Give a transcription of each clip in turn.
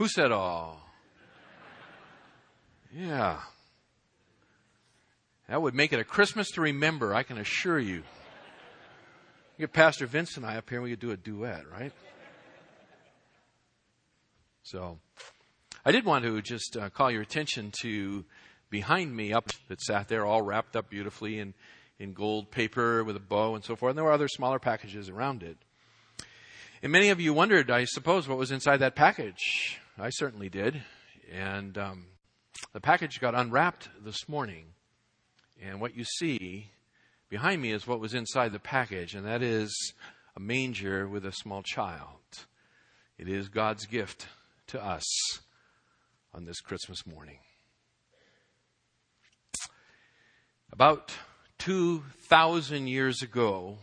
Who said oh? Yeah. That would make it a Christmas to remember, I can assure you. Get Pastor Vince and I up here and we could do a duet, right? So, I did want to just uh, call your attention to behind me up that sat there all wrapped up beautifully in, in gold paper with a bow and so forth. And there were other smaller packages around it. And many of you wondered, I suppose, what was inside that package. I certainly did. And um, the package got unwrapped this morning. And what you see behind me is what was inside the package, and that is a manger with a small child. It is God's gift to us on this Christmas morning. About 2,000 years ago,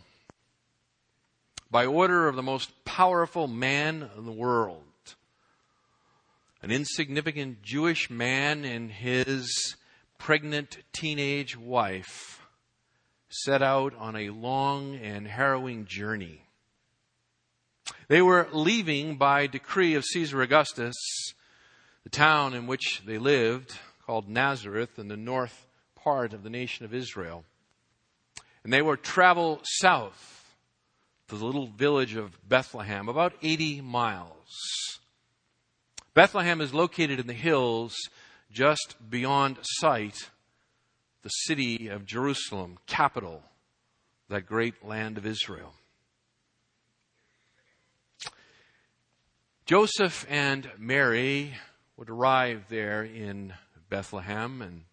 by order of the most powerful man in the world, an insignificant Jewish man and his pregnant teenage wife set out on a long and harrowing journey. They were leaving by decree of Caesar Augustus the town in which they lived, called Nazareth, in the north part of the nation of Israel. And they were travel south to the little village of Bethlehem, about 80 miles. Bethlehem is located in the hills just beyond sight the city of Jerusalem, capital, that great land of Israel. Joseph and Mary would arrive there in Bethlehem. And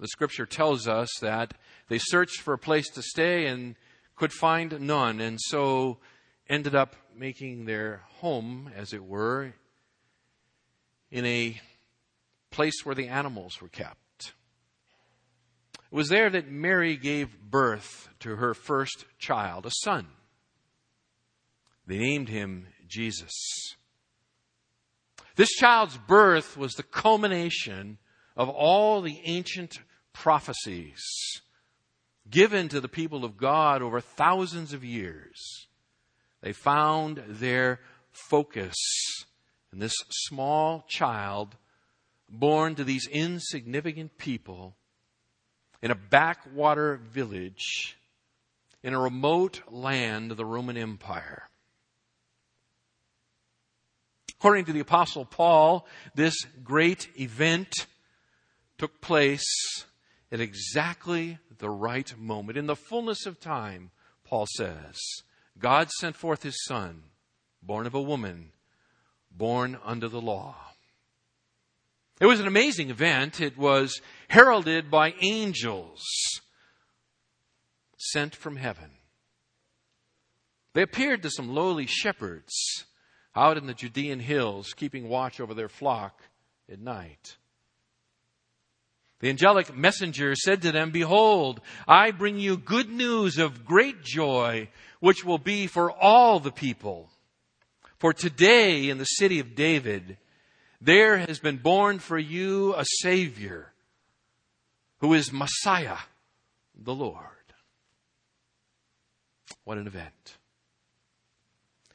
the scripture tells us that they searched for a place to stay and could find none, and so ended up making their home, as it were, in a place where the animals were kept. It was there that Mary gave birth to her first child, a son. They named him Jesus. This child's birth was the culmination of all the ancient prophecies given to the people of God over thousands of years. They found their focus in this small child born to these insignificant people in a backwater village in a remote land of the Roman Empire. According to the apostle Paul, this great event took place at exactly the right moment. In the fullness of time, Paul says, God sent forth his son, born of a woman, born under the law. It was an amazing event. It was heralded by angels sent from heaven. They appeared to some lowly shepherds out in the Judean hills, keeping watch over their flock at night. The angelic messenger said to them, Behold, I bring you good news of great joy, which will be for all the people. For today in the city of David, there has been born for you a Savior, who is Messiah, the Lord. What an event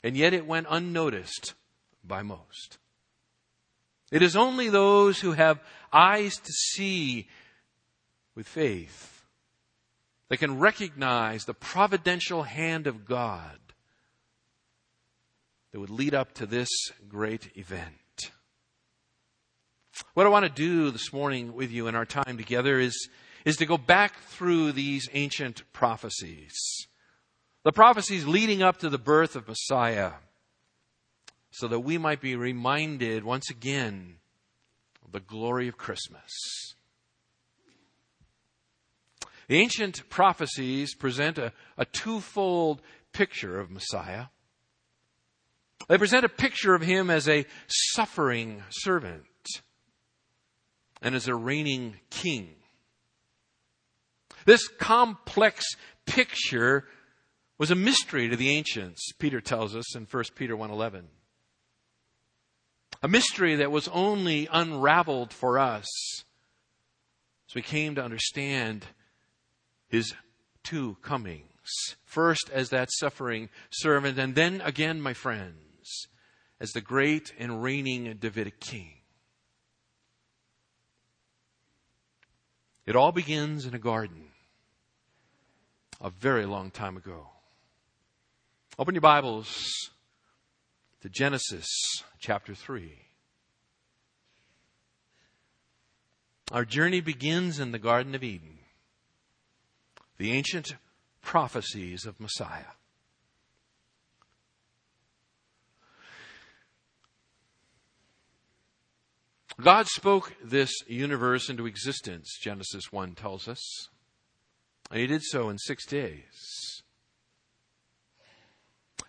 and yet it went unnoticed by most. It is only those who have eyes to see with faith that can recognize the providential hand of God that would lead up to this great event. What I want to do this morning with you in our time together is, is to go back through these ancient prophecies the prophecies leading up to the birth of Messiah, so that we might be reminded once again of the glory of Christmas. The ancient prophecies present a, a twofold picture of Messiah. They present a picture of him as a suffering servant and as a reigning king. This complex picture was a mystery to the ancients, Peter tells us in 1 Peter 1:11. A mystery that was only unraveled for us as we came to understand his two comings. First as that suffering servant and then again, my friends, as the great and reigning Davidic king. It all begins in a garden a very long time ago. Open your Bibles to Genesis chapter 3. Our journey begins in the Garden of Eden, the ancient prophecies of Messiah. God spoke this universe into existence, Genesis 1 tells us. And he did so in six days.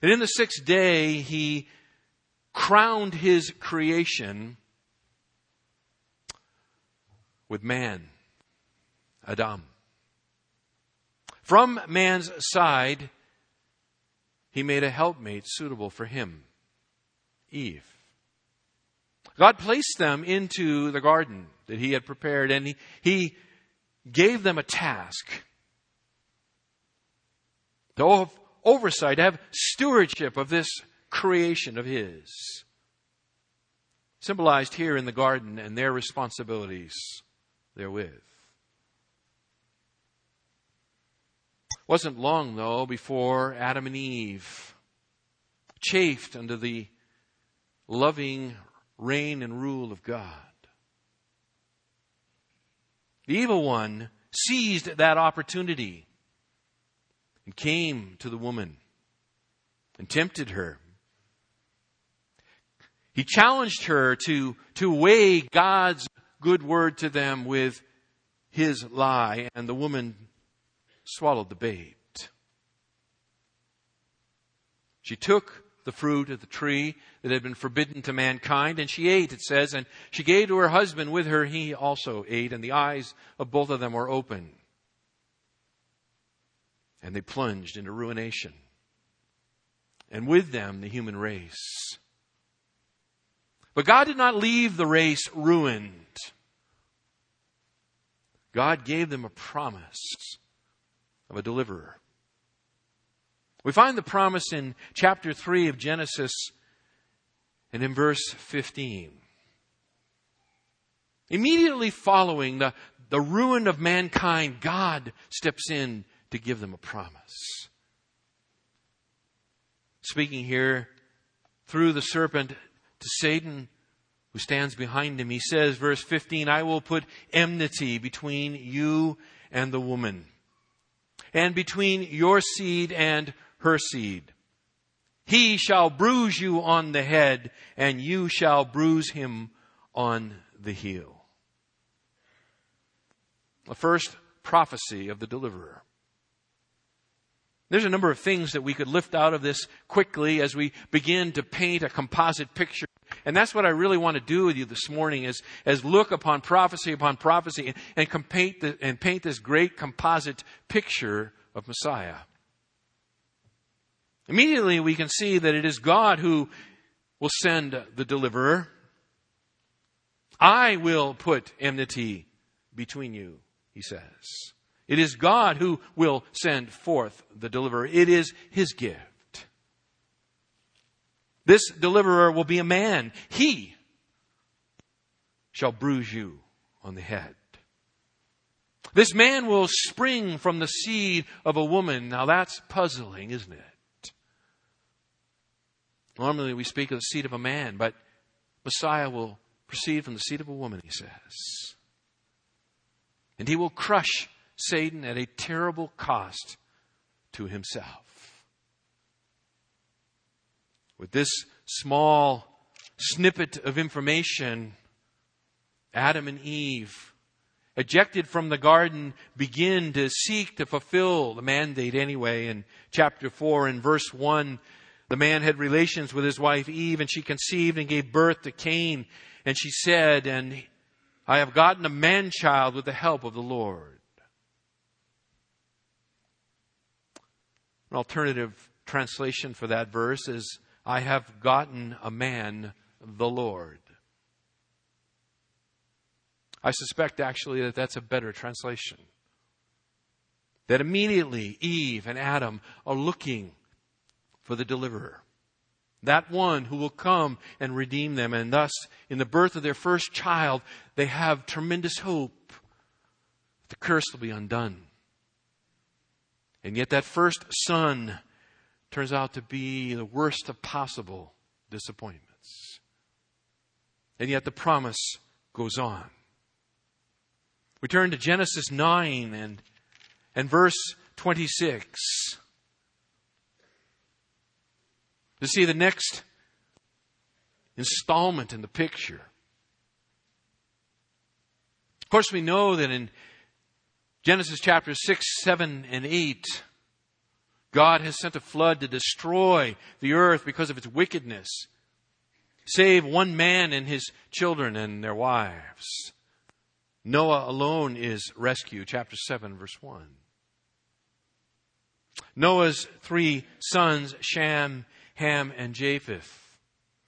And in the sixth day, he crowned his creation with man, Adam. From man's side, he made a helpmate suitable for him, Eve. God placed them into the garden that he had prepared and he, he gave them a task to have oversight, to have stewardship of this creation of his. Symbolized here in the garden and their responsibilities therewith. Wasn't long though before Adam and Eve chafed under the loving reign and rule of God. The evil one seized that opportunity and came to the woman and tempted her. He challenged her to, to weigh God's good word to them with his lie, and the woman swallowed the bait. She took the fruit of the tree that had been forbidden to mankind, and she ate, it says, and she gave to her husband with her, he also ate, and the eyes of both of them were open. And they plunged into ruination. And with them, the human race. But God did not leave the race ruined. God gave them a promise of a deliverer. We find the promise in chapter 3 of Genesis and in verse 15. Immediately following the, the ruin of mankind, God steps in to give them a promise. Speaking here through the serpent to Satan, who stands behind him, he says, verse 15, I will put enmity between you and the woman, and between your seed and her seed. He shall bruise you on the head, and you shall bruise him on the heel. The first prophecy of the deliverer. There's a number of things that we could lift out of this quickly as we begin to paint a composite picture. And that's what I really want to do with you this morning is, is look upon prophecy upon prophecy and, and, paint the, and paint this great composite picture of Messiah. Immediately we can see that it is God who will send the deliverer. I will put enmity between you, he says. It is God who will send forth the deliverer. It is his gift. This deliverer will be a man. He shall bruise you on the head. This man will spring from the seed of a woman. Now that's puzzling, isn't it? Normally we speak of the seed of a man, but Messiah will proceed from the seed of a woman, he says. And he will crush Satan at a terrible cost to himself. With this small snippet of information, Adam and Eve, ejected from the garden, begin to seek to fulfill the mandate anyway. In chapter 4 and verse 1, the man had relations with his wife Eve, and she conceived and gave birth to Cain. And she said, And I have gotten a man child with the help of the Lord. An alternative translation for that verse is, I have gotten a man, the Lord. I suspect actually that that's a better translation. That immediately Eve and Adam are looking for the deliverer. That one who will come and redeem them. And thus, in the birth of their first child, they have tremendous hope. The curse will be undone. And yet, that first son turns out to be the worst of possible disappointments. And yet, the promise goes on. We turn to Genesis 9 and, and verse 26 to see the next installment in the picture. Of course, we know that in Genesis chapters 6, 7, and 8, God has sent a flood to destroy the earth because of its wickedness, save one man and his children and their wives. Noah alone is rescued, chapter 7, verse 1. Noah's three sons, Shem, Ham, and Japheth.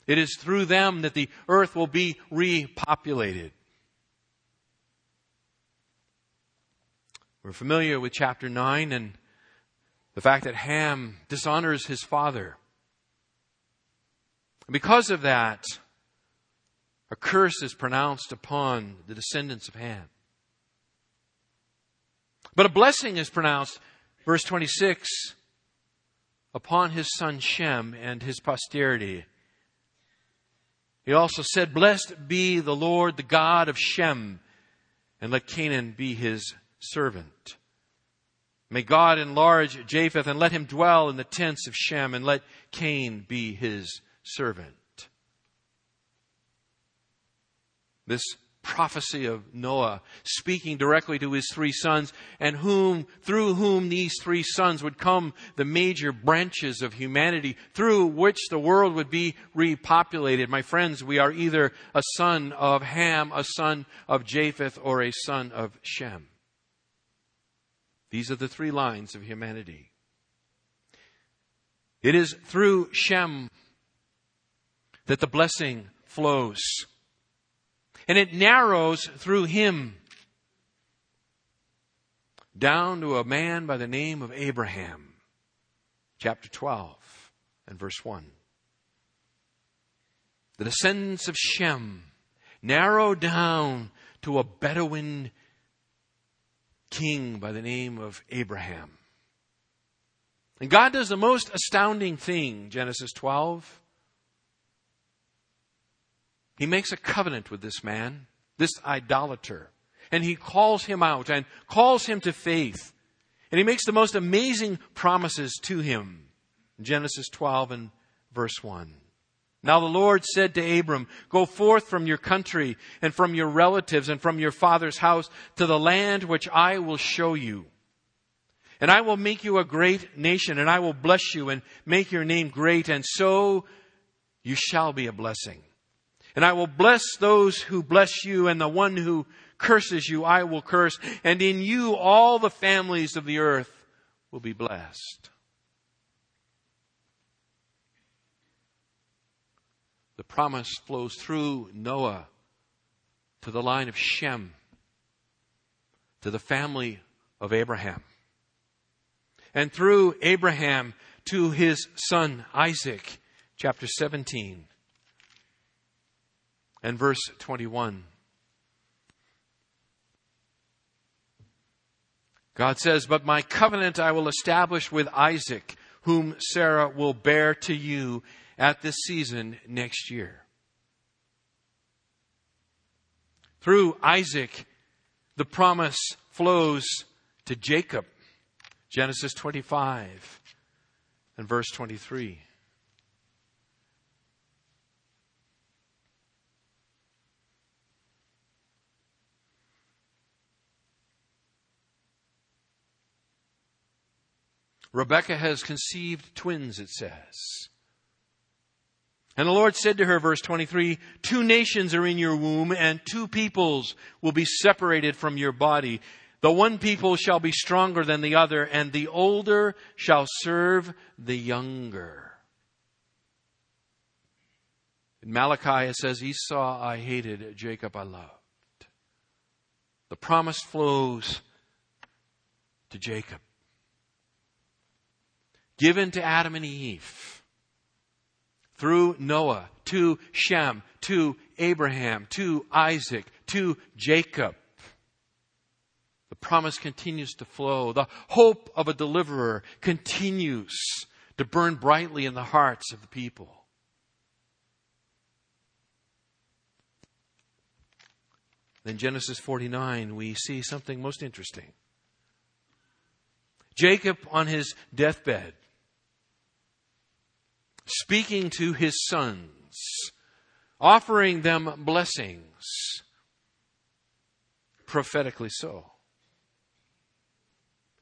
It is through them that the earth will be repopulated. We're familiar with chapter 9 and the fact that Ham dishonors his father. Because of that, a curse is pronounced upon the descendants of Ham. But a blessing is pronounced, verse 26, upon his son Shem and his posterity. He also said, Blessed be the Lord, the God of Shem, and let Canaan be his servant. May God enlarge Japheth and let him dwell in the tents of Shem and let Cain be his servant. This prophecy of Noah, speaking directly to his three sons, and whom, through whom these three sons would come the major branches of humanity, through which the world would be repopulated. My friends, we are either a son of Ham, a son of Japheth, or a son of Shem. These are the three lines of humanity. It is through Shem that the blessing flows. And it narrows through him down to a man by the name of Abraham. Chapter 12 and verse 1. The descendants of Shem narrow down to a Bedouin king by the name of Abraham. And God does the most astounding thing, Genesis 12. He makes a covenant with this man, this idolater, and he calls him out and calls him to faith. And he makes the most amazing promises to him. Genesis 12 and verse 1. Now the Lord said to Abram, Go forth from your country and from your relatives and from your father's house to the land which I will show you. And I will make you a great nation, and I will bless you and make your name great, and so you shall be a blessing. And I will bless those who bless you, and the one who curses you I will curse, and in you all the families of the earth will be blessed. The promise flows through Noah to the line of Shem, to the family of Abraham, and through Abraham to his son Isaac, chapter 17 and verse 21. God says, But my covenant I will establish with Isaac, whom Sarah will bear to you at this season next year. Through Isaac, the promise flows to Jacob. Genesis 25 and verse 23. Rebekah has conceived twins, it says. And the Lord said to her, verse 23, Two nations are in your womb, and two peoples will be separated from your body. The one people shall be stronger than the other, and the older shall serve the younger. In Malachi it says, Esau I hated, Jacob I loved. The promise flows to Jacob given to Adam and Eve through Noah to Shem, to Abraham, to Isaac, to Jacob. The promise continues to flow. The hope of a deliverer continues to burn brightly in the hearts of the people. Then Genesis 49, we see something most interesting. Jacob on his deathbed, speaking to his sons, offering them blessings, prophetically so.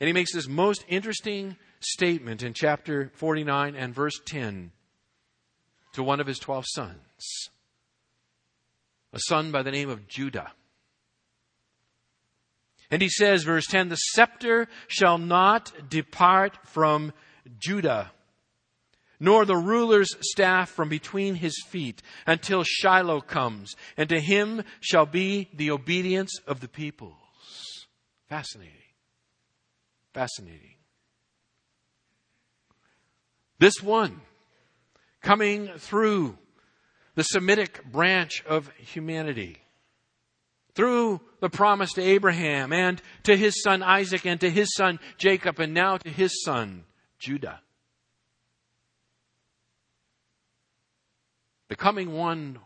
And he makes this most interesting statement in chapter 49 and verse 10 to one of his 12 sons, a son by the name of Judah. And he says, verse 10, the scepter shall not depart from Judah, nor the ruler's staff from between his feet, until Shiloh comes, and to him shall be the obedience of the peoples. Fascinating. Fascinating. This one, coming through the Semitic branch of humanity, through the promise to Abraham and to his son Isaac and to his son Jacob and now to his son Judah. The coming one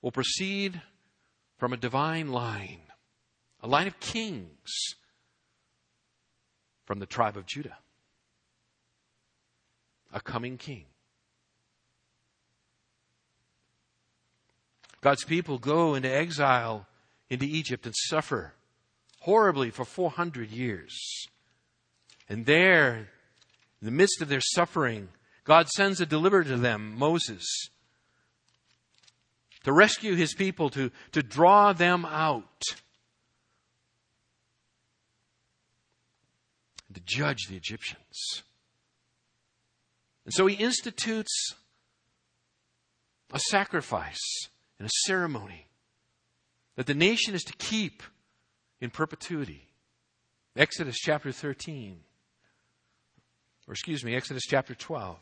will proceed from a divine line, a line of kings from the tribe of Judah. A coming king. God's people go into exile into Egypt and suffer horribly for 400 years. And there, in the midst of their suffering, God sends a deliverer to them, Moses, to rescue his people, to, to draw them out, to judge the Egyptians. And so he institutes a sacrifice and a ceremony that the nation is to keep in perpetuity. Exodus chapter 13, or excuse me, Exodus chapter 12.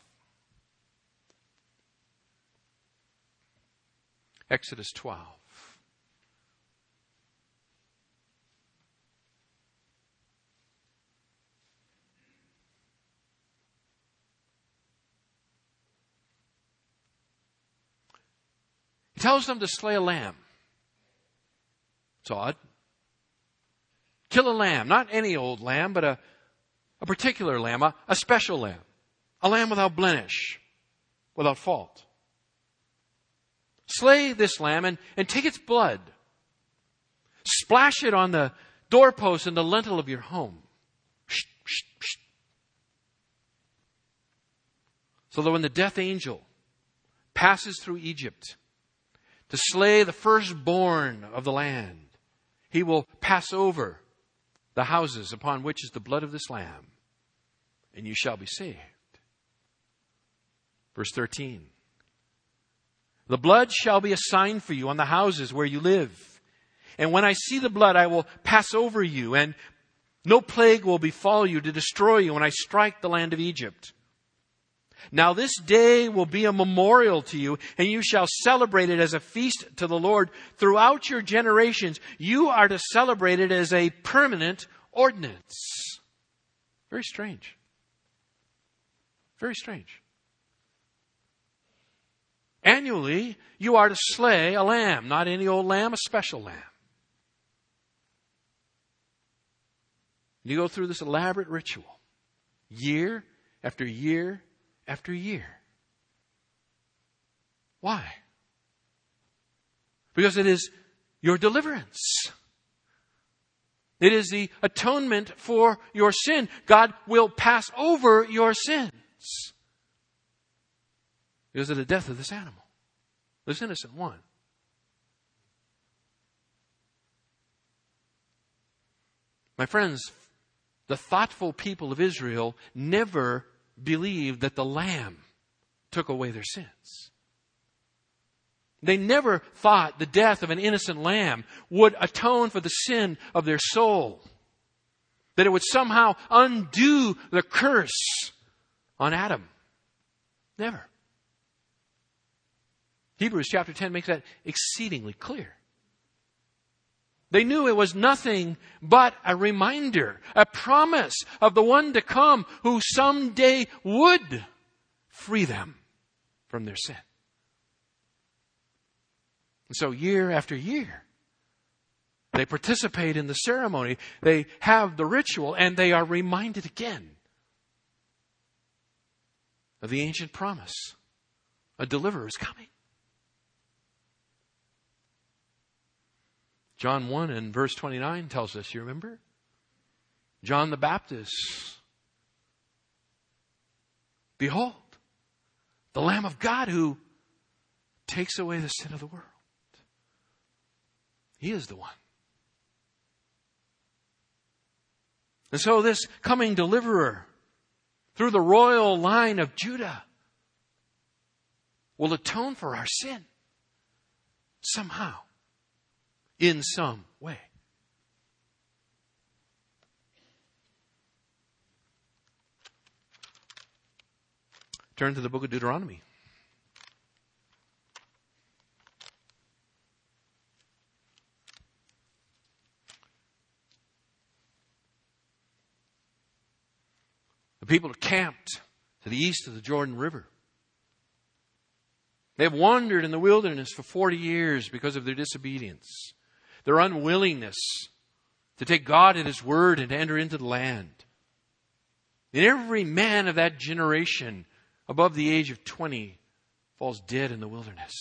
Exodus 12. He tells them to slay a lamb. It's odd. Kill a lamb, not any old lamb, but a, a particular lamb, a, a special lamb, a lamb without blemish, without fault. Slay this lamb and, and take its blood. Splash it on the doorpost and the lintel of your home. So that when the death angel passes through Egypt, to slay the firstborn of the land. He will pass over the houses upon which is the blood of this lamb, and you shall be saved. Verse 13. The blood shall be a sign for you on the houses where you live. And when I see the blood, I will pass over you, and no plague will befall you to destroy you when I strike the land of Egypt. Now this day will be a memorial to you, and you shall celebrate it as a feast to the Lord throughout your generations. You are to celebrate it as a permanent ordinance. Very strange. Very strange. Annually, you are to slay a lamb, not any old lamb, a special lamb. You go through this elaborate ritual, year after year after year. Why? Because it is your deliverance. It is the atonement for your sin. God will pass over your sins because of the death of this animal, this innocent one. My friends, the thoughtful people of Israel never believed that the Lamb took away their sins. They never thought the death of an innocent lamb would atone for the sin of their soul. That it would somehow undo the curse on Adam. Never. Hebrews chapter 10 makes that exceedingly clear. They knew it was nothing but a reminder, a promise of the one to come who someday would free them from their sin. And so year after year, they participate in the ceremony, they have the ritual, and they are reminded again of the ancient promise. A deliverer is coming. John 1 and verse 29 tells us, you remember? John the Baptist. Behold, the Lamb of God who takes away the sin of the world. He is the one. And so this coming deliverer through the royal line of Judah will atone for our sin somehow, in some way. Turn to the book of Deuteronomy. The people are camped to the east of the Jordan River. They have wandered in the wilderness for 40 years because of their disobedience, their unwillingness to take God at His word and to enter into the land. And every man of that generation above the age of 20 falls dead in the wilderness.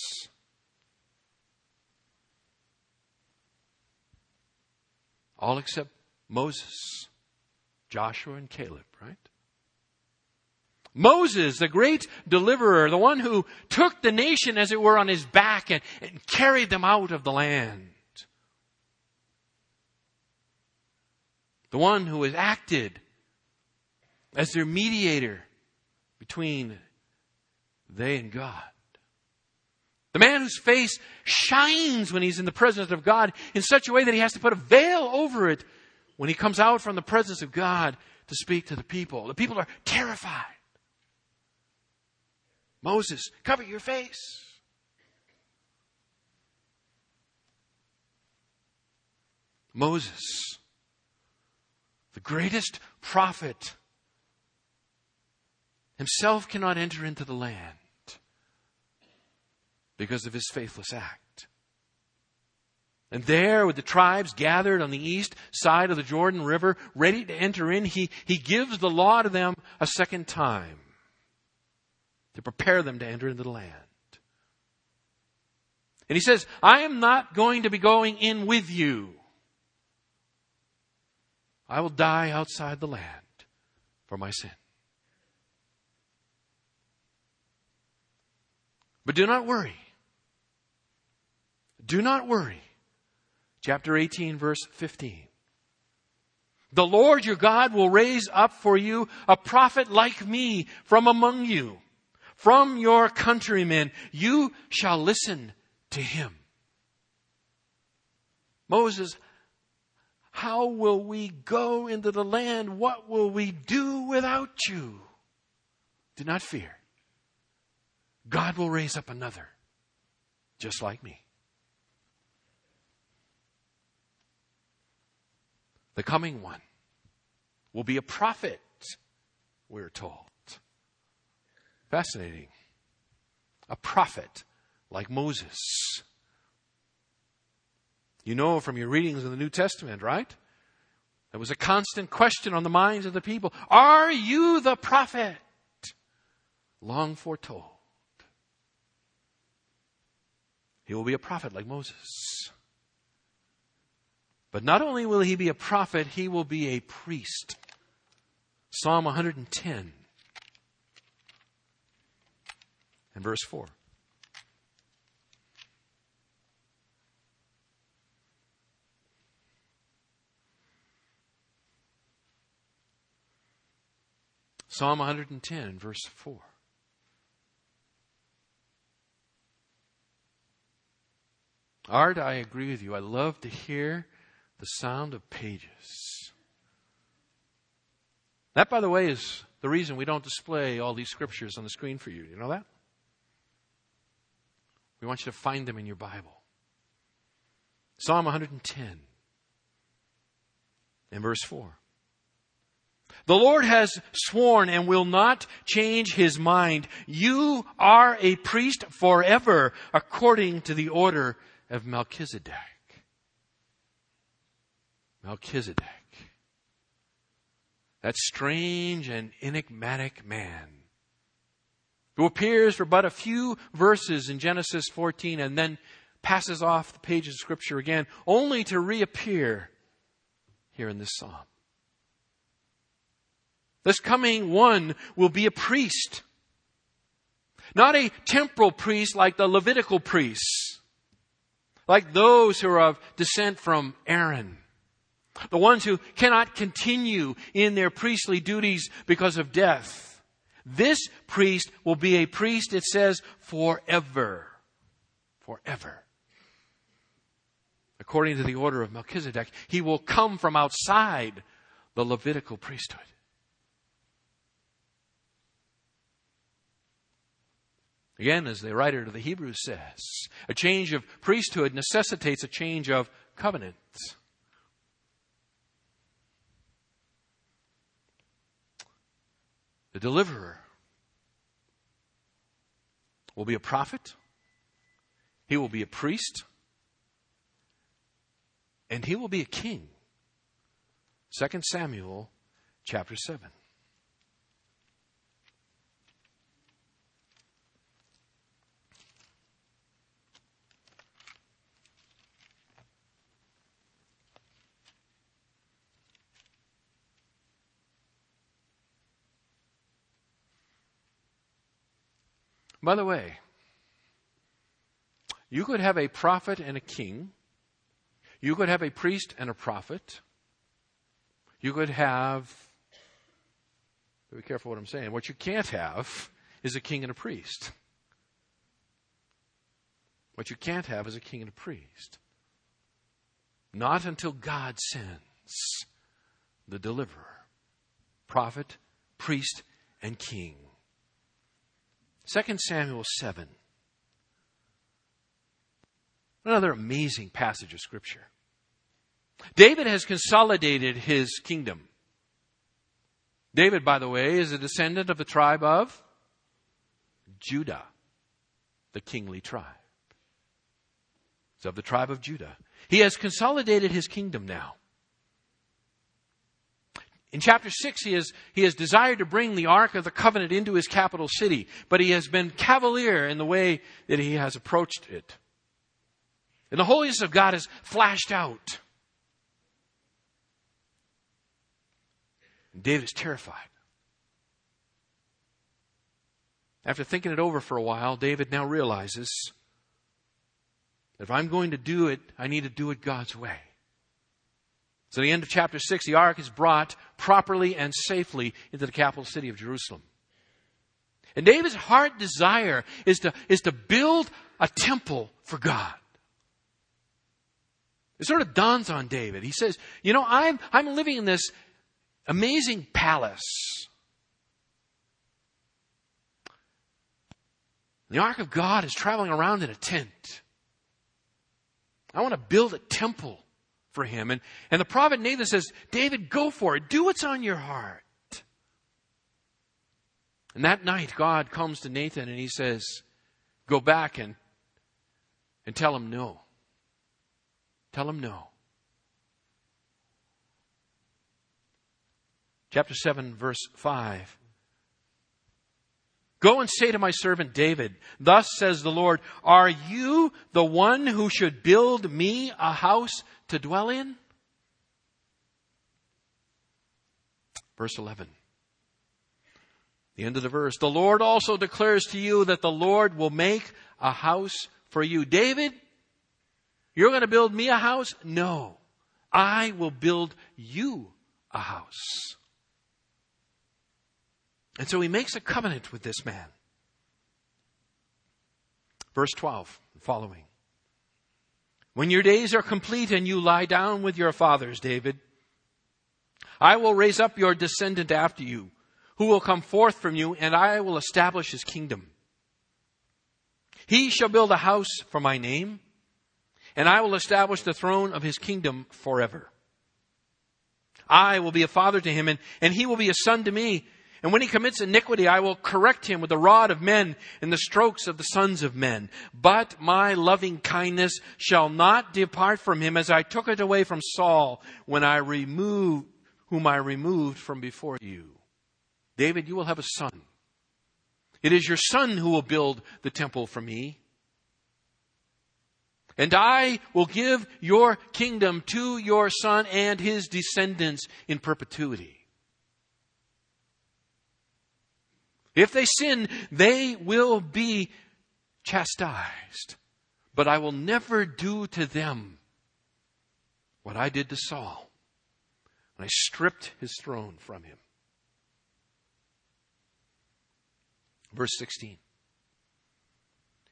All except Moses, Joshua, and Caleb, right? Moses, the great deliverer, the one who took the nation, as it were, on his back and, and carried them out of the land. The one who has acted as their mediator between they and God. The man whose face shines when he's in the presence of God in such a way that he has to put a veil over it when he comes out from the presence of God to speak to the people. The people are terrified. Moses, cover your face. Moses, greatest prophet, himself cannot enter into the land because of his faithless act. And there, with the tribes gathered on the east side of the Jordan River, ready to enter in, he, he gives the law to them a second time to prepare them to enter into the land. And he says, I am not going to be going in with you. I will die outside the land for my sin. But do not worry. Do not worry. Chapter 18, verse 15. The Lord your God will raise up for you a prophet like me from among you from your countrymen, you shall listen to him. Moses, how will we go into the land? What will we do without you? Do not fear. God will raise up another, just like me. The coming one will be a prophet, we're told. Fascinating. A prophet like Moses. You know from your readings in the New Testament, right? There was a constant question on the minds of the people. Are you the prophet? Long foretold. He will be a prophet like Moses. But not only will he be a prophet, he will be a priest. Psalm 110 and verse 4. Psalm 110, verse 4. Art, I agree with you. I love to hear the sound of pages. That, by the way, is the reason we don't display all these scriptures on the screen for you. You know that? We want you to find them in your Bible. Psalm 110 and verse 4. The Lord has sworn and will not change his mind. You are a priest forever according to the order of Melchizedek. Melchizedek. That strange and enigmatic man who appears for but a few verses in Genesis 14 and then passes off the page of Scripture again, only to reappear here in this psalm. This coming one will be a priest. Not a temporal priest like the Levitical priests, like those who are of descent from Aaron. The ones who cannot continue in their priestly duties because of death. This priest will be a priest, it says, forever. Forever. According to the order of Melchizedek, he will come from outside the Levitical priesthood. Again, as the writer to the Hebrews says, a change of priesthood necessitates a change of covenant. The deliverer will be a prophet, he will be a priest, and he will be a king. 2 Samuel chapter 7. By the way, you could have a prophet and a king. You could have a priest and a prophet. You could have, be careful what I'm saying. What you can't have is a king and a priest. What you can't have is a king and a priest. Not until God sends the deliverer, prophet, priest, and king. 2 Samuel 7. Another amazing passage of Scripture. David has consolidated his kingdom. David, by the way, is a descendant of the tribe of Judah, the kingly tribe. It's of the tribe of Judah. He has consolidated his kingdom now. In chapter 6, he has, he has desired to bring the Ark of the Covenant into his capital city, but he has been cavalier in the way that he has approached it. And the holiness of God has flashed out. And David is terrified. After thinking it over for a while, David now realizes that if I'm going to do it, I need to do it God's way. So, at the end of chapter 6, the ark is brought properly and safely into the capital city of Jerusalem. And David's heart desire is to, is to build a temple for God. It sort of dawns on David. He says, You know, I'm, I'm living in this amazing palace. The ark of God is traveling around in a tent. I want to build a temple for him. And, and the prophet Nathan says, David, go for it. Do what's on your heart. And that night, God comes to Nathan and he says, Go back and, and tell him no. Tell him no. Chapter 7, verse 5. Go and say to my servant David, Thus says the Lord, Are you the one who should build me a house to dwell in? Verse 11. The end of the verse. The Lord also declares to you that the Lord will make a house for you. David, you're going to build me a house? No. I will build you a house. And so he makes a covenant with this man. Verse 12, following. When your days are complete and you lie down with your fathers, David, I will raise up your descendant after you, who will come forth from you, and I will establish his kingdom. He shall build a house for my name, and I will establish the throne of his kingdom forever. I will be a father to him, and, and he will be a son to me. And when he commits iniquity, I will correct him with the rod of men and the strokes of the sons of men. But my loving kindness shall not depart from him as I took it away from Saul when I removed, whom I removed from before you. David, you will have a son. It is your son who will build the temple for me. And I will give your kingdom to your son and his descendants in perpetuity. If they sin, they will be chastised. But I will never do to them what I did to Saul when I stripped his throne from him. Verse 16.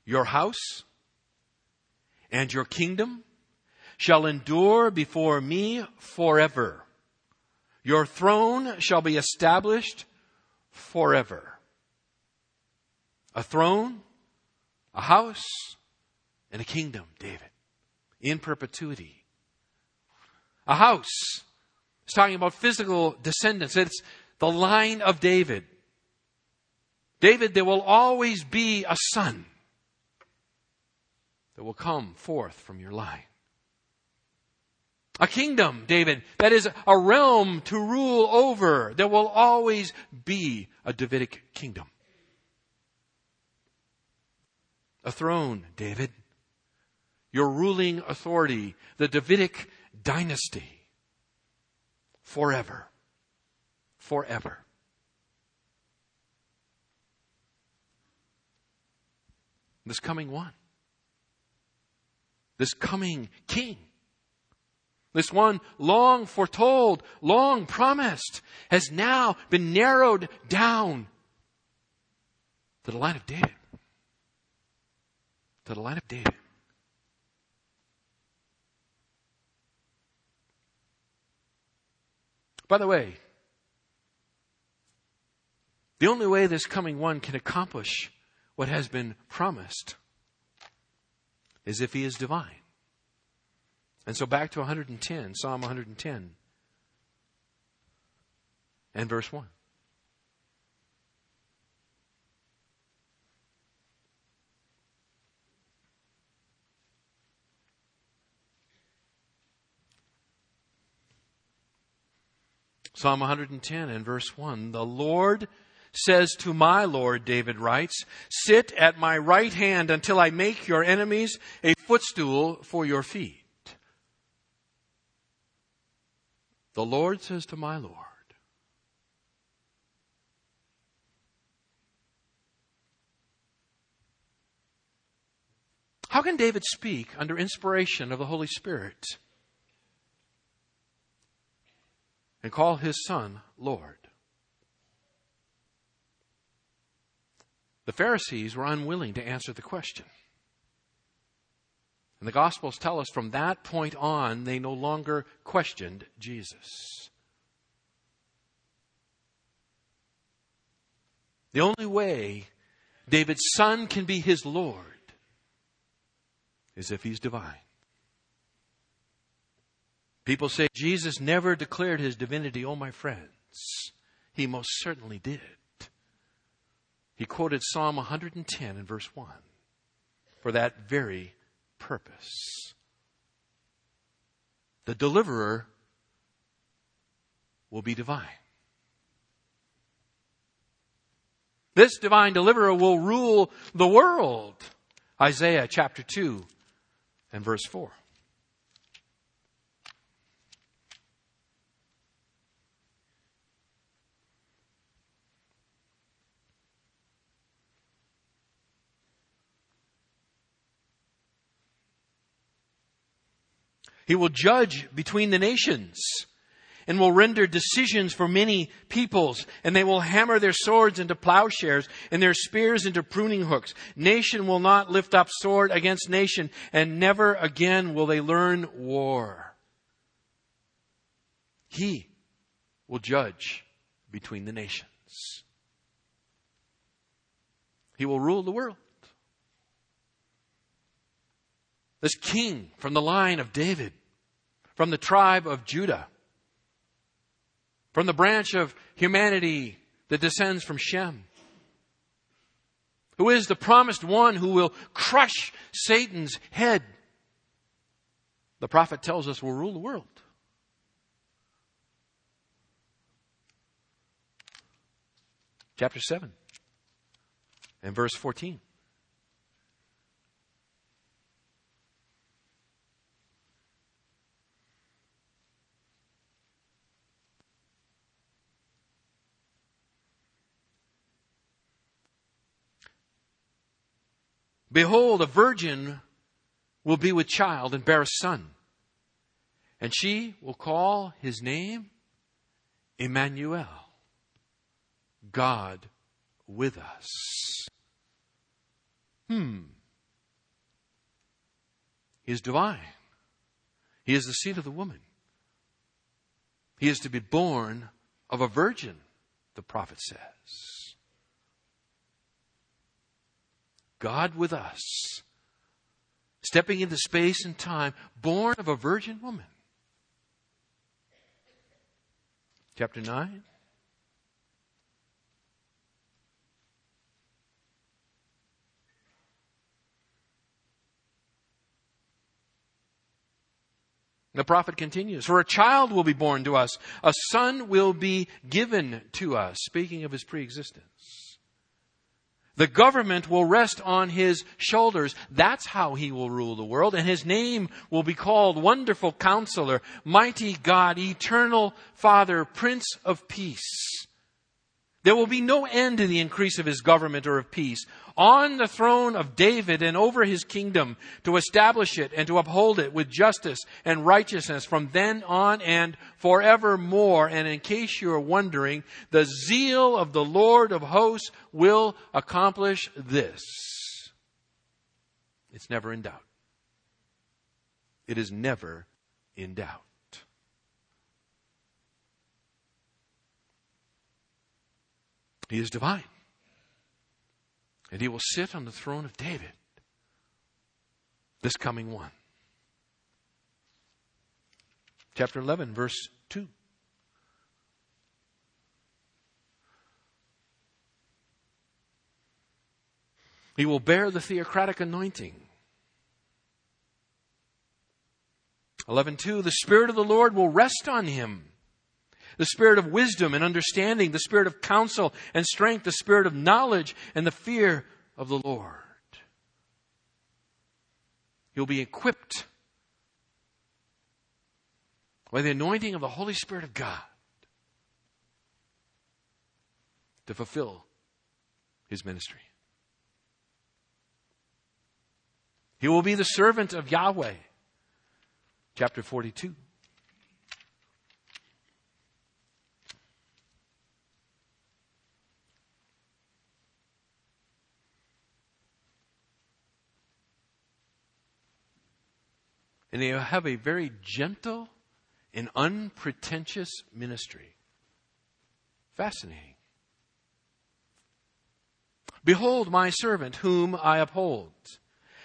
Your house and your kingdom shall endure before me forever. Your throne shall be established forever. A throne, a house, and a kingdom, David, in perpetuity. A house. It's talking about physical descendants. It's the line of David. David, there will always be a son that will come forth from your line. A kingdom, David, that is a realm to rule over. There will always be a Davidic kingdom. A throne, David. Your ruling authority, the Davidic dynasty. Forever. Forever. This coming one this coming king. This one long foretold, long promised, has now been narrowed down to the line of David. To the line of David. By the way, the only way this coming one can accomplish what has been promised is if he is divine. And so back to 110, Psalm 110 and verse 1. Psalm 110 and verse 1. The Lord says to my Lord, David writes, Sit at my right hand until I make your enemies a footstool for your feet. The Lord says to my Lord, How can David speak under inspiration of the Holy Spirit and call his son Lord? The Pharisees were unwilling to answer the question. And the Gospels tell us from that point on, they no longer questioned Jesus. The only way David's son can be his Lord is if he's divine. People say Jesus never declared his divinity. Oh, my friends, he most certainly did. He quoted Psalm 110 in verse 1 for that very purpose. The deliverer will be divine. This divine deliverer will rule the world. Isaiah chapter 2 and verse 4. He will judge between the nations and will render decisions for many peoples, and they will hammer their swords into plowshares and their spears into pruning hooks. Nation will not lift up sword against nation, and never again will they learn war. He will judge between the nations. He will rule the world. this king from the line of David, from the tribe of Judah, from the branch of humanity that descends from Shem, who is the promised one who will crush Satan's head. The prophet tells us will rule the world. Chapter 7 and verse 14. Behold, a virgin will be with child and bear a son. And she will call his name Emmanuel, God with us. Hmm. He is divine. He is the seed of the woman. He is to be born of a virgin, the prophet says. God with us, stepping into space and time, born of a virgin woman. Chapter 9. The prophet continues, For a child will be born to us, a son will be given to us, speaking of his preexistence. The government will rest on his shoulders. That's how he will rule the world. And his name will be called Wonderful Counselor, Mighty God, Eternal Father, Prince of Peace. There will be no end to the increase of his government or of peace on the throne of David and over his kingdom to establish it and to uphold it with justice and righteousness from then on and forevermore. And in case you're wondering, the zeal of the Lord of hosts will accomplish this. It's never in doubt. It is never in doubt. He is divine. And he will sit on the throne of David, this coming one. Chapter 11, verse 2. He will bear the theocratic anointing. 11:2 The spirit of the Lord will rest on him the spirit of wisdom and understanding, the spirit of counsel and strength, the spirit of knowledge and the fear of the Lord. You'll be equipped by the anointing of the Holy Spirit of God to fulfill his ministry. He will be the servant of Yahweh. Chapter 42. And they have a very gentle and unpretentious ministry. Fascinating. Behold my servant whom I uphold,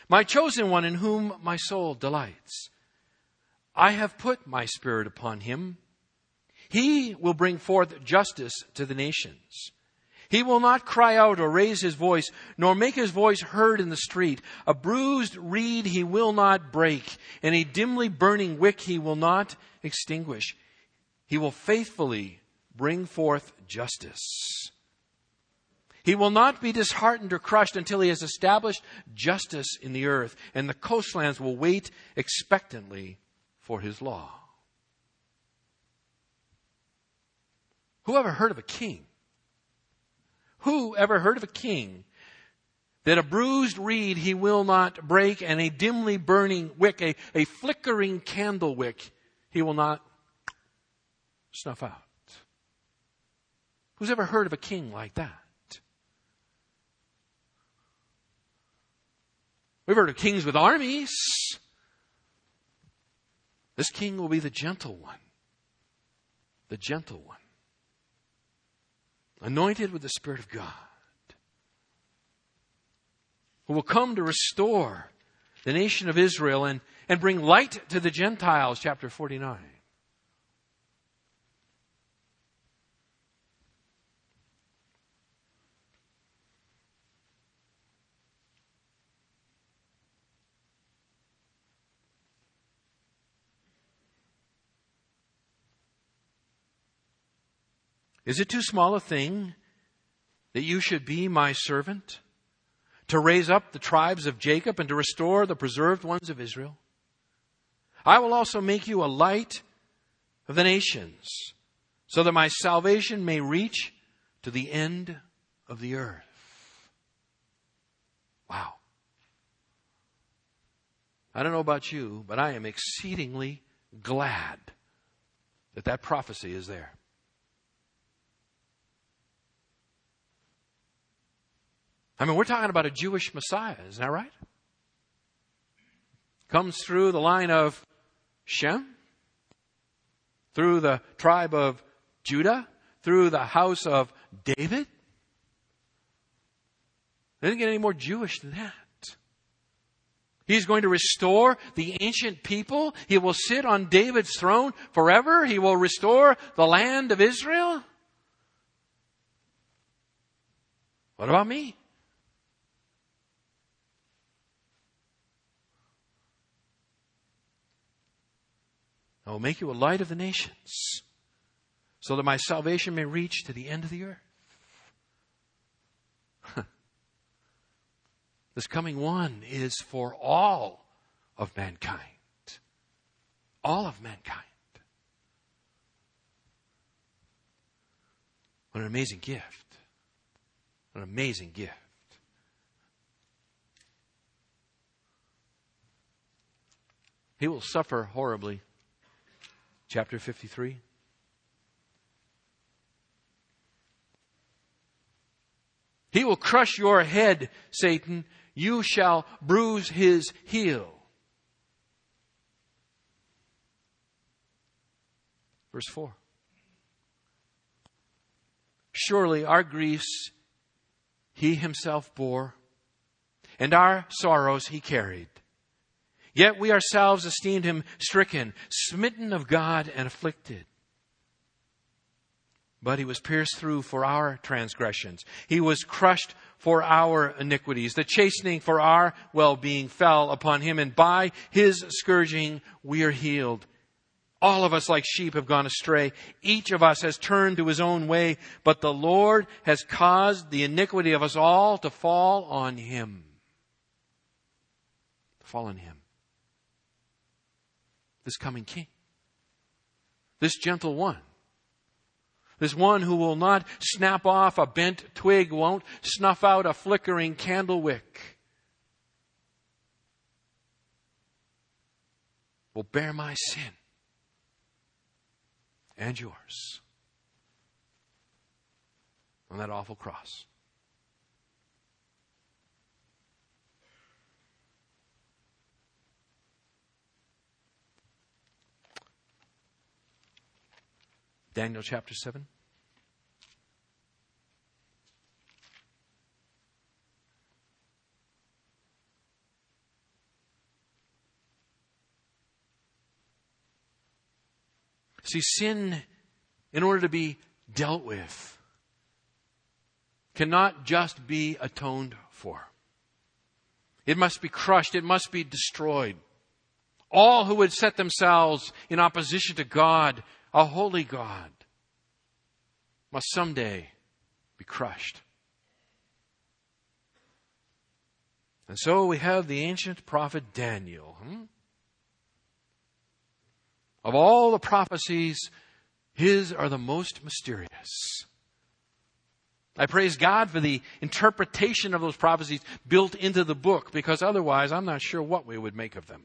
my chosen one in whom my soul delights. I have put my spirit upon him. He will bring forth justice to the nations. He will not cry out or raise his voice, nor make his voice heard in the street. A bruised reed he will not break, and a dimly burning wick he will not extinguish. He will faithfully bring forth justice. He will not be disheartened or crushed until he has established justice in the earth, and the coastlands will wait expectantly for his law. Who ever heard of a king who ever heard of a king that a bruised reed he will not break and a dimly burning wick, a, a flickering candle wick, he will not snuff out? Who's ever heard of a king like that? We've heard of kings with armies. This king will be the gentle one. The gentle one anointed with the Spirit of God, who will come to restore the nation of Israel and, and bring light to the Gentiles, chapter 49. Is it too small a thing that you should be my servant? To raise up the tribes of Jacob and to restore the preserved ones of Israel? I will also make you a light of the nations, so that my salvation may reach to the end of the earth. Wow. I don't know about you, but I am exceedingly glad that that prophecy is there. I mean, we're talking about a Jewish Messiah, isn't that right? Comes through the line of Shem, through the tribe of Judah, through the house of David. It didn't get any more Jewish than that. He's going to restore the ancient people. He will sit on David's throne forever. He will restore the land of Israel. What about me? I will make you a light of the nations, so that my salvation may reach to the end of the earth. this coming one is for all of mankind. All of mankind. What an amazing gift. What an amazing gift. He will suffer horribly chapter 53. He will crush your head, Satan. You shall bruise his heel. Verse 4. Surely our griefs he himself bore, and our sorrows he carried. Yet we ourselves esteemed him stricken, smitten of God, and afflicted. But he was pierced through for our transgressions. He was crushed for our iniquities. The chastening for our well-being fell upon him, and by his scourging we are healed. All of us like sheep have gone astray. Each of us has turned to his own way, but the Lord has caused the iniquity of us all to fall on him. Fall on him this coming king. This gentle one. This one who will not snap off a bent twig, won't snuff out a flickering candle wick. Will bear my sin and yours on that awful cross. Daniel chapter 7. See, sin, in order to be dealt with, cannot just be atoned for. It must be crushed. It must be destroyed. All who would set themselves in opposition to God a holy God, must someday be crushed. And so we have the ancient prophet Daniel. Hmm? Of all the prophecies, his are the most mysterious. I praise God for the interpretation of those prophecies built into the book because otherwise I'm not sure what we would make of them.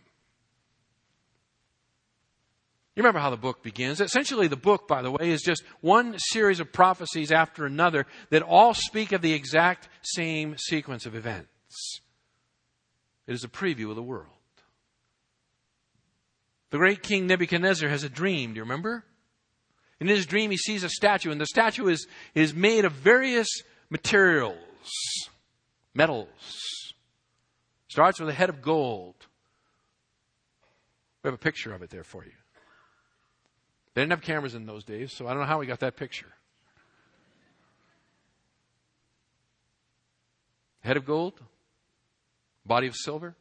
You remember how the book begins. Essentially, the book, by the way, is just one series of prophecies after another that all speak of the exact same sequence of events. It is a preview of the world. The great king Nebuchadnezzar has a dream, do you remember? In his dream, he sees a statue, and the statue is, is made of various materials, metals. Starts with a head of gold, We have a picture of it there for you. They didn't have cameras in those days, so I don't know how we got that picture. Head of gold, body of silver,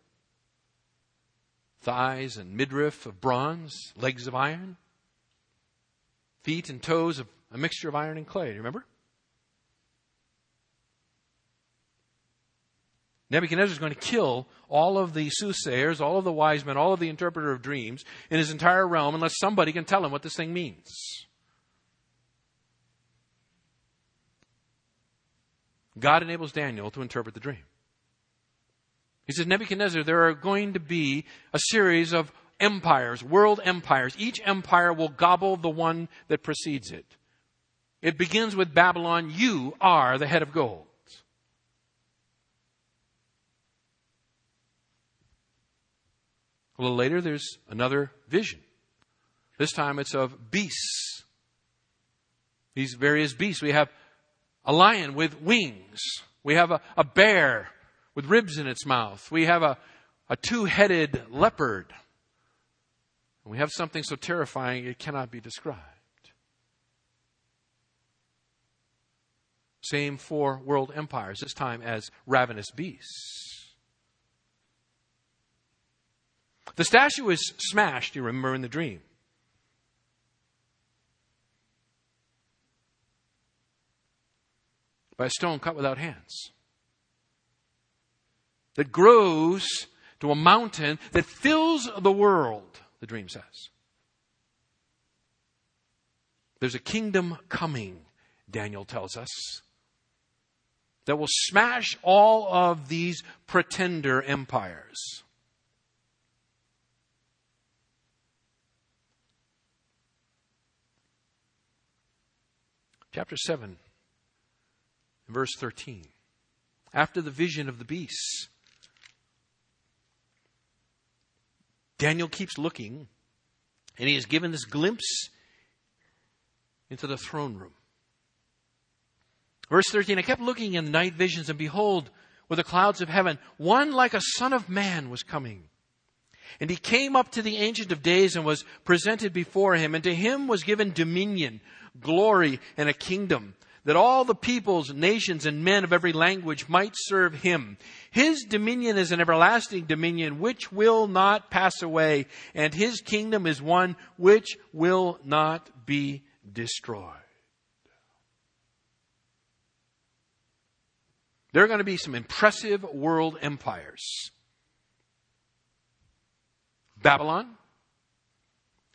thighs and midriff of bronze, legs of iron, feet and toes of a mixture of iron and clay. Do you remember? Nebuchadnezzar is going to kill all of the soothsayers, all of the wise men, all of the interpreter of dreams in his entire realm unless somebody can tell him what this thing means. God enables Daniel to interpret the dream. He says, Nebuchadnezzar, there are going to be a series of empires, world empires. Each empire will gobble the one that precedes it. It begins with Babylon. You are the head of gold. A little later, there's another vision. This time it's of beasts. These various beasts. We have a lion with wings. We have a, a bear with ribs in its mouth. We have a, a two headed leopard. And we have something so terrifying it cannot be described. Same for world empires, this time as ravenous beasts. The statue was smashed, you remember, in the dream. By a stone cut without hands. That grows to a mountain that fills the world, the dream says. There's a kingdom coming, Daniel tells us, that will smash all of these pretender empires. Chapter 7, verse 13. After the vision of the beasts, Daniel keeps looking, and he is given this glimpse into the throne room. Verse 13 I kept looking in night visions, and behold, with the clouds of heaven, one like a son of man was coming. And he came up to the Ancient of Days and was presented before him, and to him was given dominion, glory, and a kingdom, that all the peoples, nations, and men of every language might serve him. His dominion is an everlasting dominion which will not pass away, and his kingdom is one which will not be destroyed. There are going to be some impressive world empires. Babylon,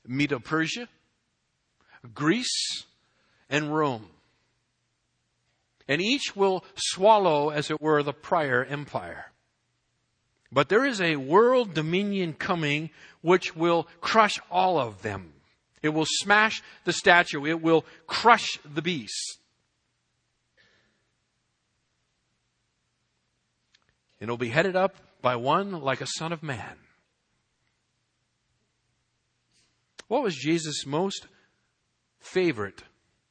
Medo Persia, Greece, and Rome. And each will swallow, as it were, the prior empire. But there is a world dominion coming which will crush all of them. It will smash the statue. It will crush the beast. And it'll be headed up by one like a son of man. What was Jesus' most favorite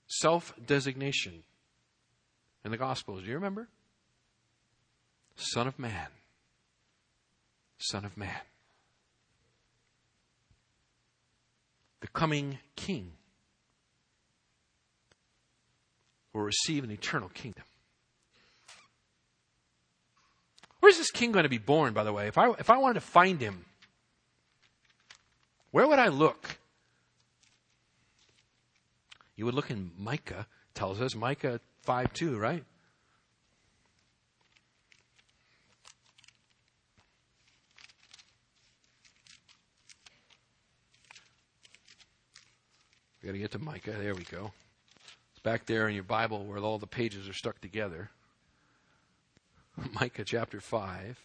self designation in the Gospels. Do you remember? Son of Man. Son of Man. The coming King will receive an eternal kingdom. Where's this king going to be born, by the way? If I, if I wanted to find him, where would I look? You would look in Micah, tells us, Micah 5 2, right? We got to get to Micah. There we go. It's back there in your Bible where all the pages are stuck together. Micah chapter 5.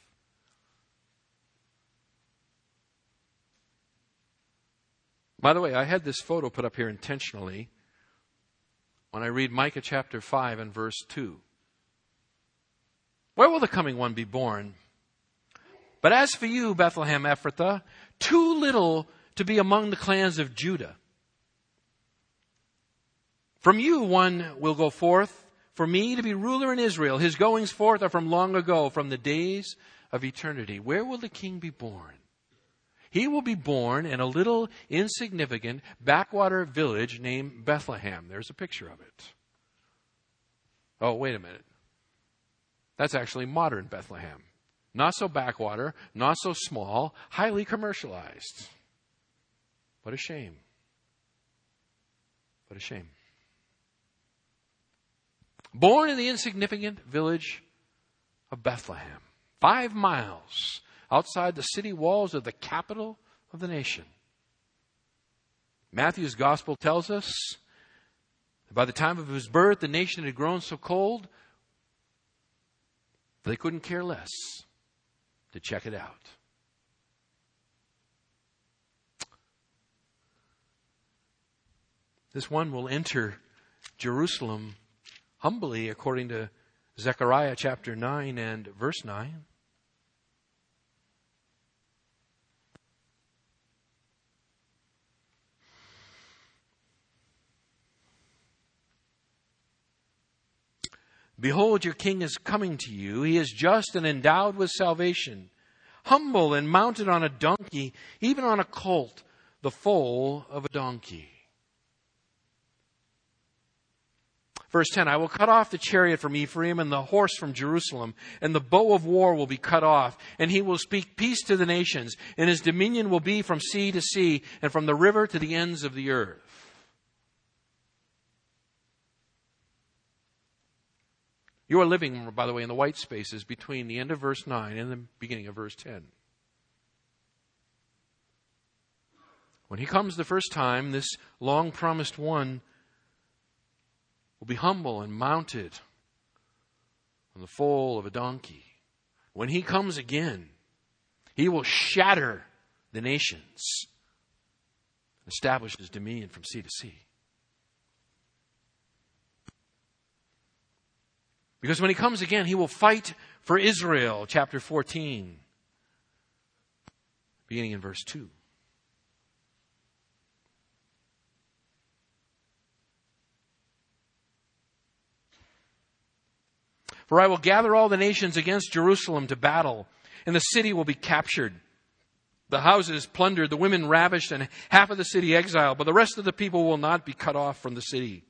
By the way, I had this photo put up here intentionally when I read Micah chapter 5 and verse 2. Where will the coming one be born? But as for you, Bethlehem Ephrathah, too little to be among the clans of Judah. From you one will go forth, for me to be ruler in Israel. His goings forth are from long ago, from the days of eternity. Where will the king be born? He will be born in a little insignificant backwater village named Bethlehem. There's a picture of it. Oh, wait a minute. That's actually modern Bethlehem. Not so backwater, not so small, highly commercialized. What a shame. What a shame. Born in the insignificant village of Bethlehem, five miles outside the city walls of the capital of the nation. Matthew's gospel tells us that by the time of his birth, the nation had grown so cold they couldn't care less to check it out. This one will enter Jerusalem humbly, according to Zechariah chapter 9 and verse 9. Behold, your king is coming to you. He is just and endowed with salvation, humble and mounted on a donkey, even on a colt, the foal of a donkey. Verse 10 I will cut off the chariot from Ephraim and the horse from Jerusalem, and the bow of war will be cut off, and he will speak peace to the nations, and his dominion will be from sea to sea, and from the river to the ends of the earth. You are living, by the way, in the white spaces between the end of verse 9 and the beginning of verse 10. When he comes the first time, this long promised one will be humble and mounted on the foal of a donkey. When he comes again, he will shatter the nations, establish his dominion from sea to sea. Because when he comes again, he will fight for Israel, chapter 14, beginning in verse 2. For I will gather all the nations against Jerusalem to battle, and the city will be captured. The houses plundered, the women ravished, and half of the city exiled, but the rest of the people will not be cut off from the city.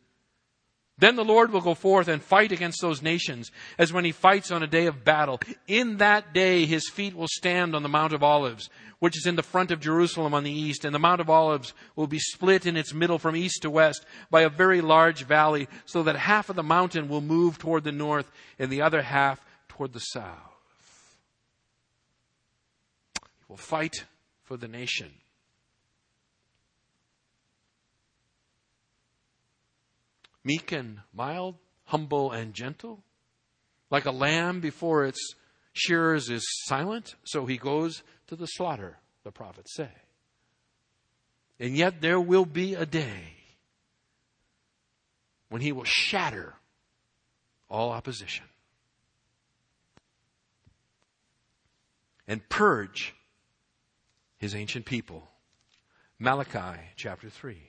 Then the Lord will go forth and fight against those nations as when he fights on a day of battle. In that day his feet will stand on the Mount of Olives, which is in the front of Jerusalem on the east, and the Mount of Olives will be split in its middle from east to west by a very large valley, so that half of the mountain will move toward the north and the other half toward the south. He will fight for the nation. Meek and mild, humble and gentle. Like a lamb before its shearers is silent, so he goes to the slaughter, the prophets say. And yet there will be a day when he will shatter all opposition and purge his ancient people. Malachi chapter 3.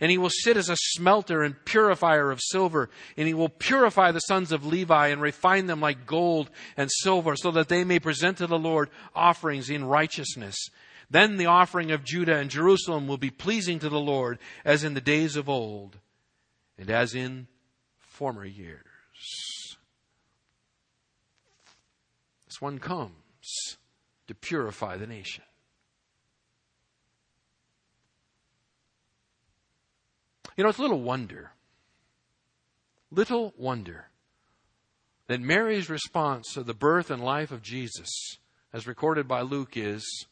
And he will sit as a smelter and purifier of silver. And he will purify the sons of Levi and refine them like gold and silver so that they may present to the Lord offerings in righteousness. Then the offering of Judah and Jerusalem will be pleasing to the Lord as in the days of old and as in former years. This one comes to purify the nation. You know, it's little wonder, little wonder that Mary's response to the birth and life of Jesus, as recorded by Luke, is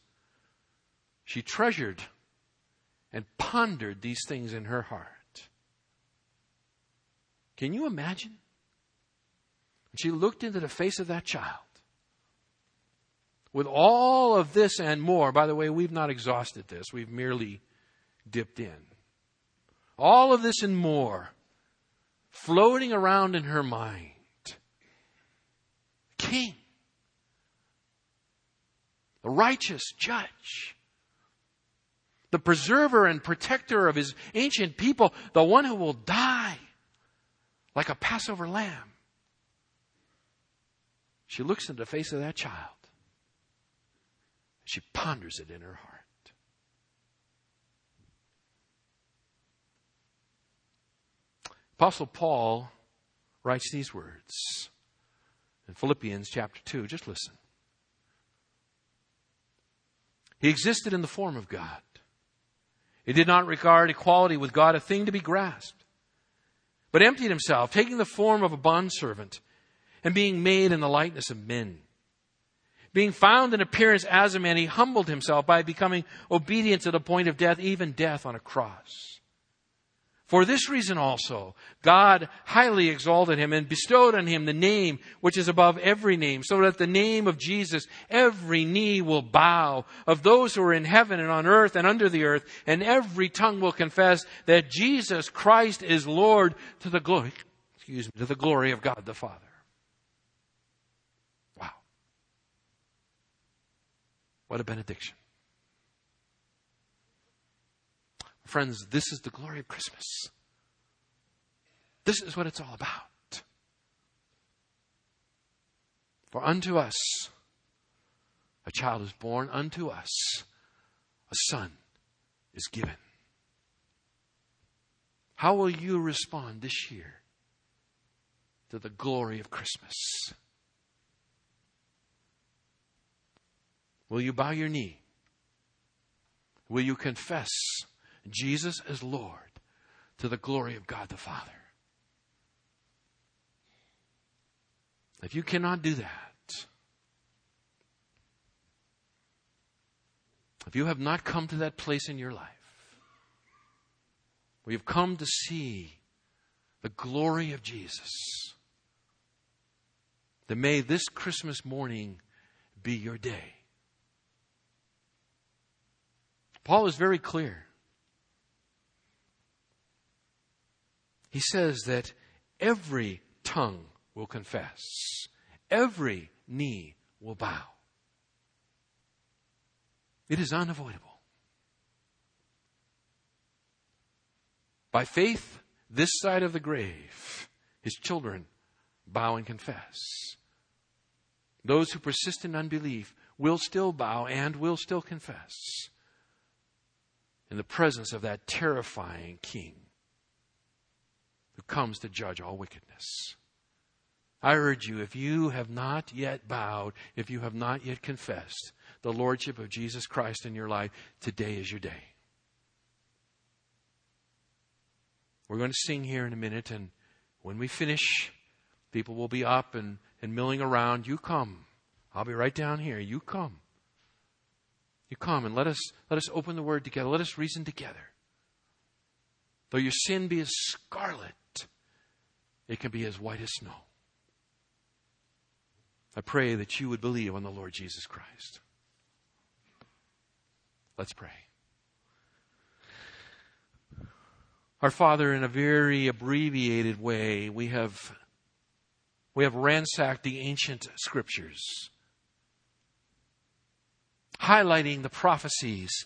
she treasured and pondered these things in her heart. Can you imagine? She looked into the face of that child. With all of this and more, by the way, we've not exhausted this, we've merely dipped in. All of this and more floating around in her mind. King, the righteous judge, the preserver and protector of his ancient people, the one who will die like a Passover lamb. She looks into the face of that child. She ponders it in her heart. Apostle Paul writes these words in Philippians chapter 2. Just listen. He existed in the form of God. He did not regard equality with God a thing to be grasped, but emptied himself, taking the form of a bondservant and being made in the likeness of men. Being found in appearance as a man, he humbled himself by becoming obedient to the point of death, even death on a cross. For this reason also, God highly exalted him and bestowed on him the name which is above every name, so that the name of Jesus every knee will bow of those who are in heaven and on earth and under the earth, and every tongue will confess that Jesus Christ is Lord to the glory, excuse me, to the glory of God the Father. Wow. What a benediction. Friends, this is the glory of Christmas. This is what it's all about. For unto us a child is born, unto us a son is given. How will you respond this year to the glory of Christmas? Will you bow your knee? Will you confess Jesus as Lord to the glory of God the Father. If you cannot do that, if you have not come to that place in your life, where you've come to see the glory of Jesus, then may this Christmas morning be your day. Paul is very clear. He says that every tongue will confess, every knee will bow. It is unavoidable. By faith, this side of the grave, his children bow and confess. Those who persist in unbelief will still bow and will still confess in the presence of that terrifying king who comes to judge all wickedness. I urge you, if you have not yet bowed, if you have not yet confessed the Lordship of Jesus Christ in your life, today is your day. We're going to sing here in a minute, and when we finish, people will be up and, and milling around. You come. I'll be right down here. You come. You come and let us let us open the word together. Let us reason together. Though your sin be as scarlet, it can be as white as snow. I pray that you would believe on the Lord Jesus Christ. Let's pray. Our Father, in a very abbreviated way, we have, we have ransacked the ancient scriptures, highlighting the prophecies